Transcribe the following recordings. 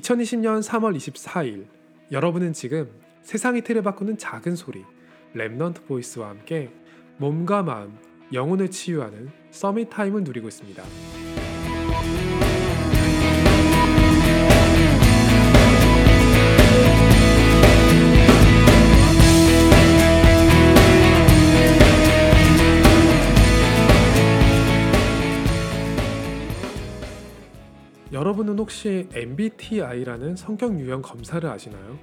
2020년 3월 24일 여러분은 지금 세상의 틀을 바꾸는 작은 소리 Remnant Voice와 함께 몸과 마음, 영혼을 치유하는 Summit Time을 누리고 있습니다. 여러분은 혹시 MBTI라는 성격 유형 검사를 아시나요?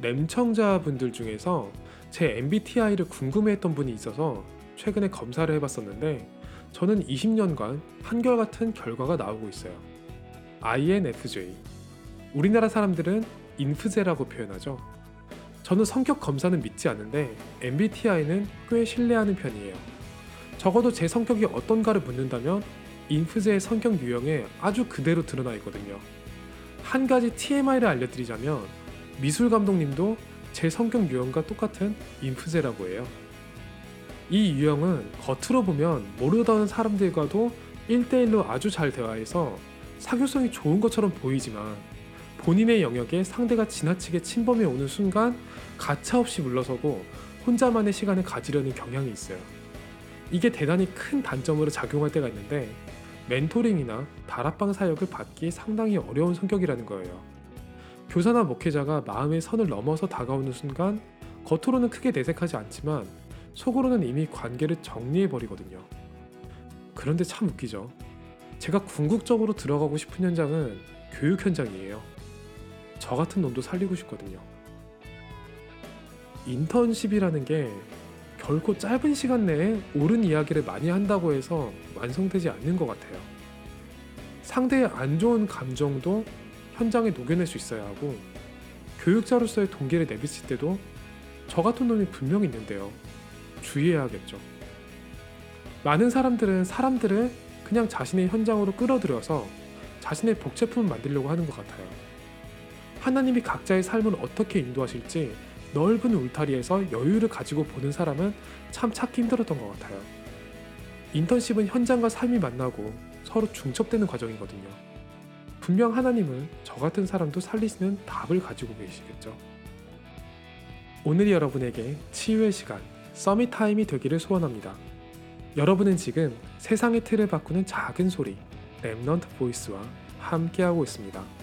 램청자분들 중에서 제 MBTI를 궁금해했던 분이 있어서 최근에 검사를 해봤었는데 저는 20년간 한결같은 결과가 나오고 있어요. INFJ. 우리나라 사람들은 인프제라고 표현하죠. 저는 성격 검사는 믿지 않는데 MBTI는 꽤 신뢰하는 편이에요. 적어도 제 성격이 어떤가를 묻는다면 인프제의 성격 유형에 아주 그대로 드러나 있거든요. 한 가지 TMI를 알려드리자면 미술 감독님도 제 성격 유형과 똑같은 인프제라고 해요. 이 유형은 겉으로 보면 모르던 사람들과도 1대1로 아주 잘 대화해서 사교성이 좋은 것처럼 보이지만 본인의 영역에 상대가 지나치게 침범해 오는 순간 가차없이 물러서고 혼자만의 시간을 가지려는 경향이 있어요. 이게 대단히 큰 단점으로 작용할 때가 있는데 멘토링이나 다락방 사역을 받기 상당히 어려운 성격이라는 거예요. 교사나 목회자가 마음의 선을 넘어서 다가오는 순간 겉으로는 크게 내색하지 않지만 속으로는 이미 관계를 정리해 버리거든요. 그런데 참 웃기죠. 제가 궁극적으로 들어가고 싶은 현장은 교육 현장이에요. 저 같은 놈도 살리고 싶거든요. 인턴십이라는 게 결코 짧은 시간 내에 옳은 이야기를 많이 한다고 해서 완성되지 않는 것 같아요. 상대의 안 좋은 감정도 현장에 녹여낼 수 있어야 하고 교육자로서의 동기를 내비칠 때도 저 같은 놈이 분명히 있는데요. 주의해야겠죠. 많은 사람들은 사람들을 그냥 자신의 현장으로 끌어들여서 자신의 복제품을 만들려고 하는 것 같아요. 하나님이 각자의 삶을 어떻게 인도하실지 넓은 울타리에서 여유를 가지고 보는 사람은 참 찾기 힘들었던 것 같아요. 인턴십은 현장과 삶이 만나고 서로 중첩되는 과정이거든요. 분명 하나님은 저 같은 사람도 살리시는 답을 가지고 계시겠죠. 오늘이 여러분에게 치유의 시간, Summit Time이 되기를 소원합니다. 여러분은 지금 세상의 틀을 바꾸는 작은 소리, Remnant Voice와 함께하고 있습니다.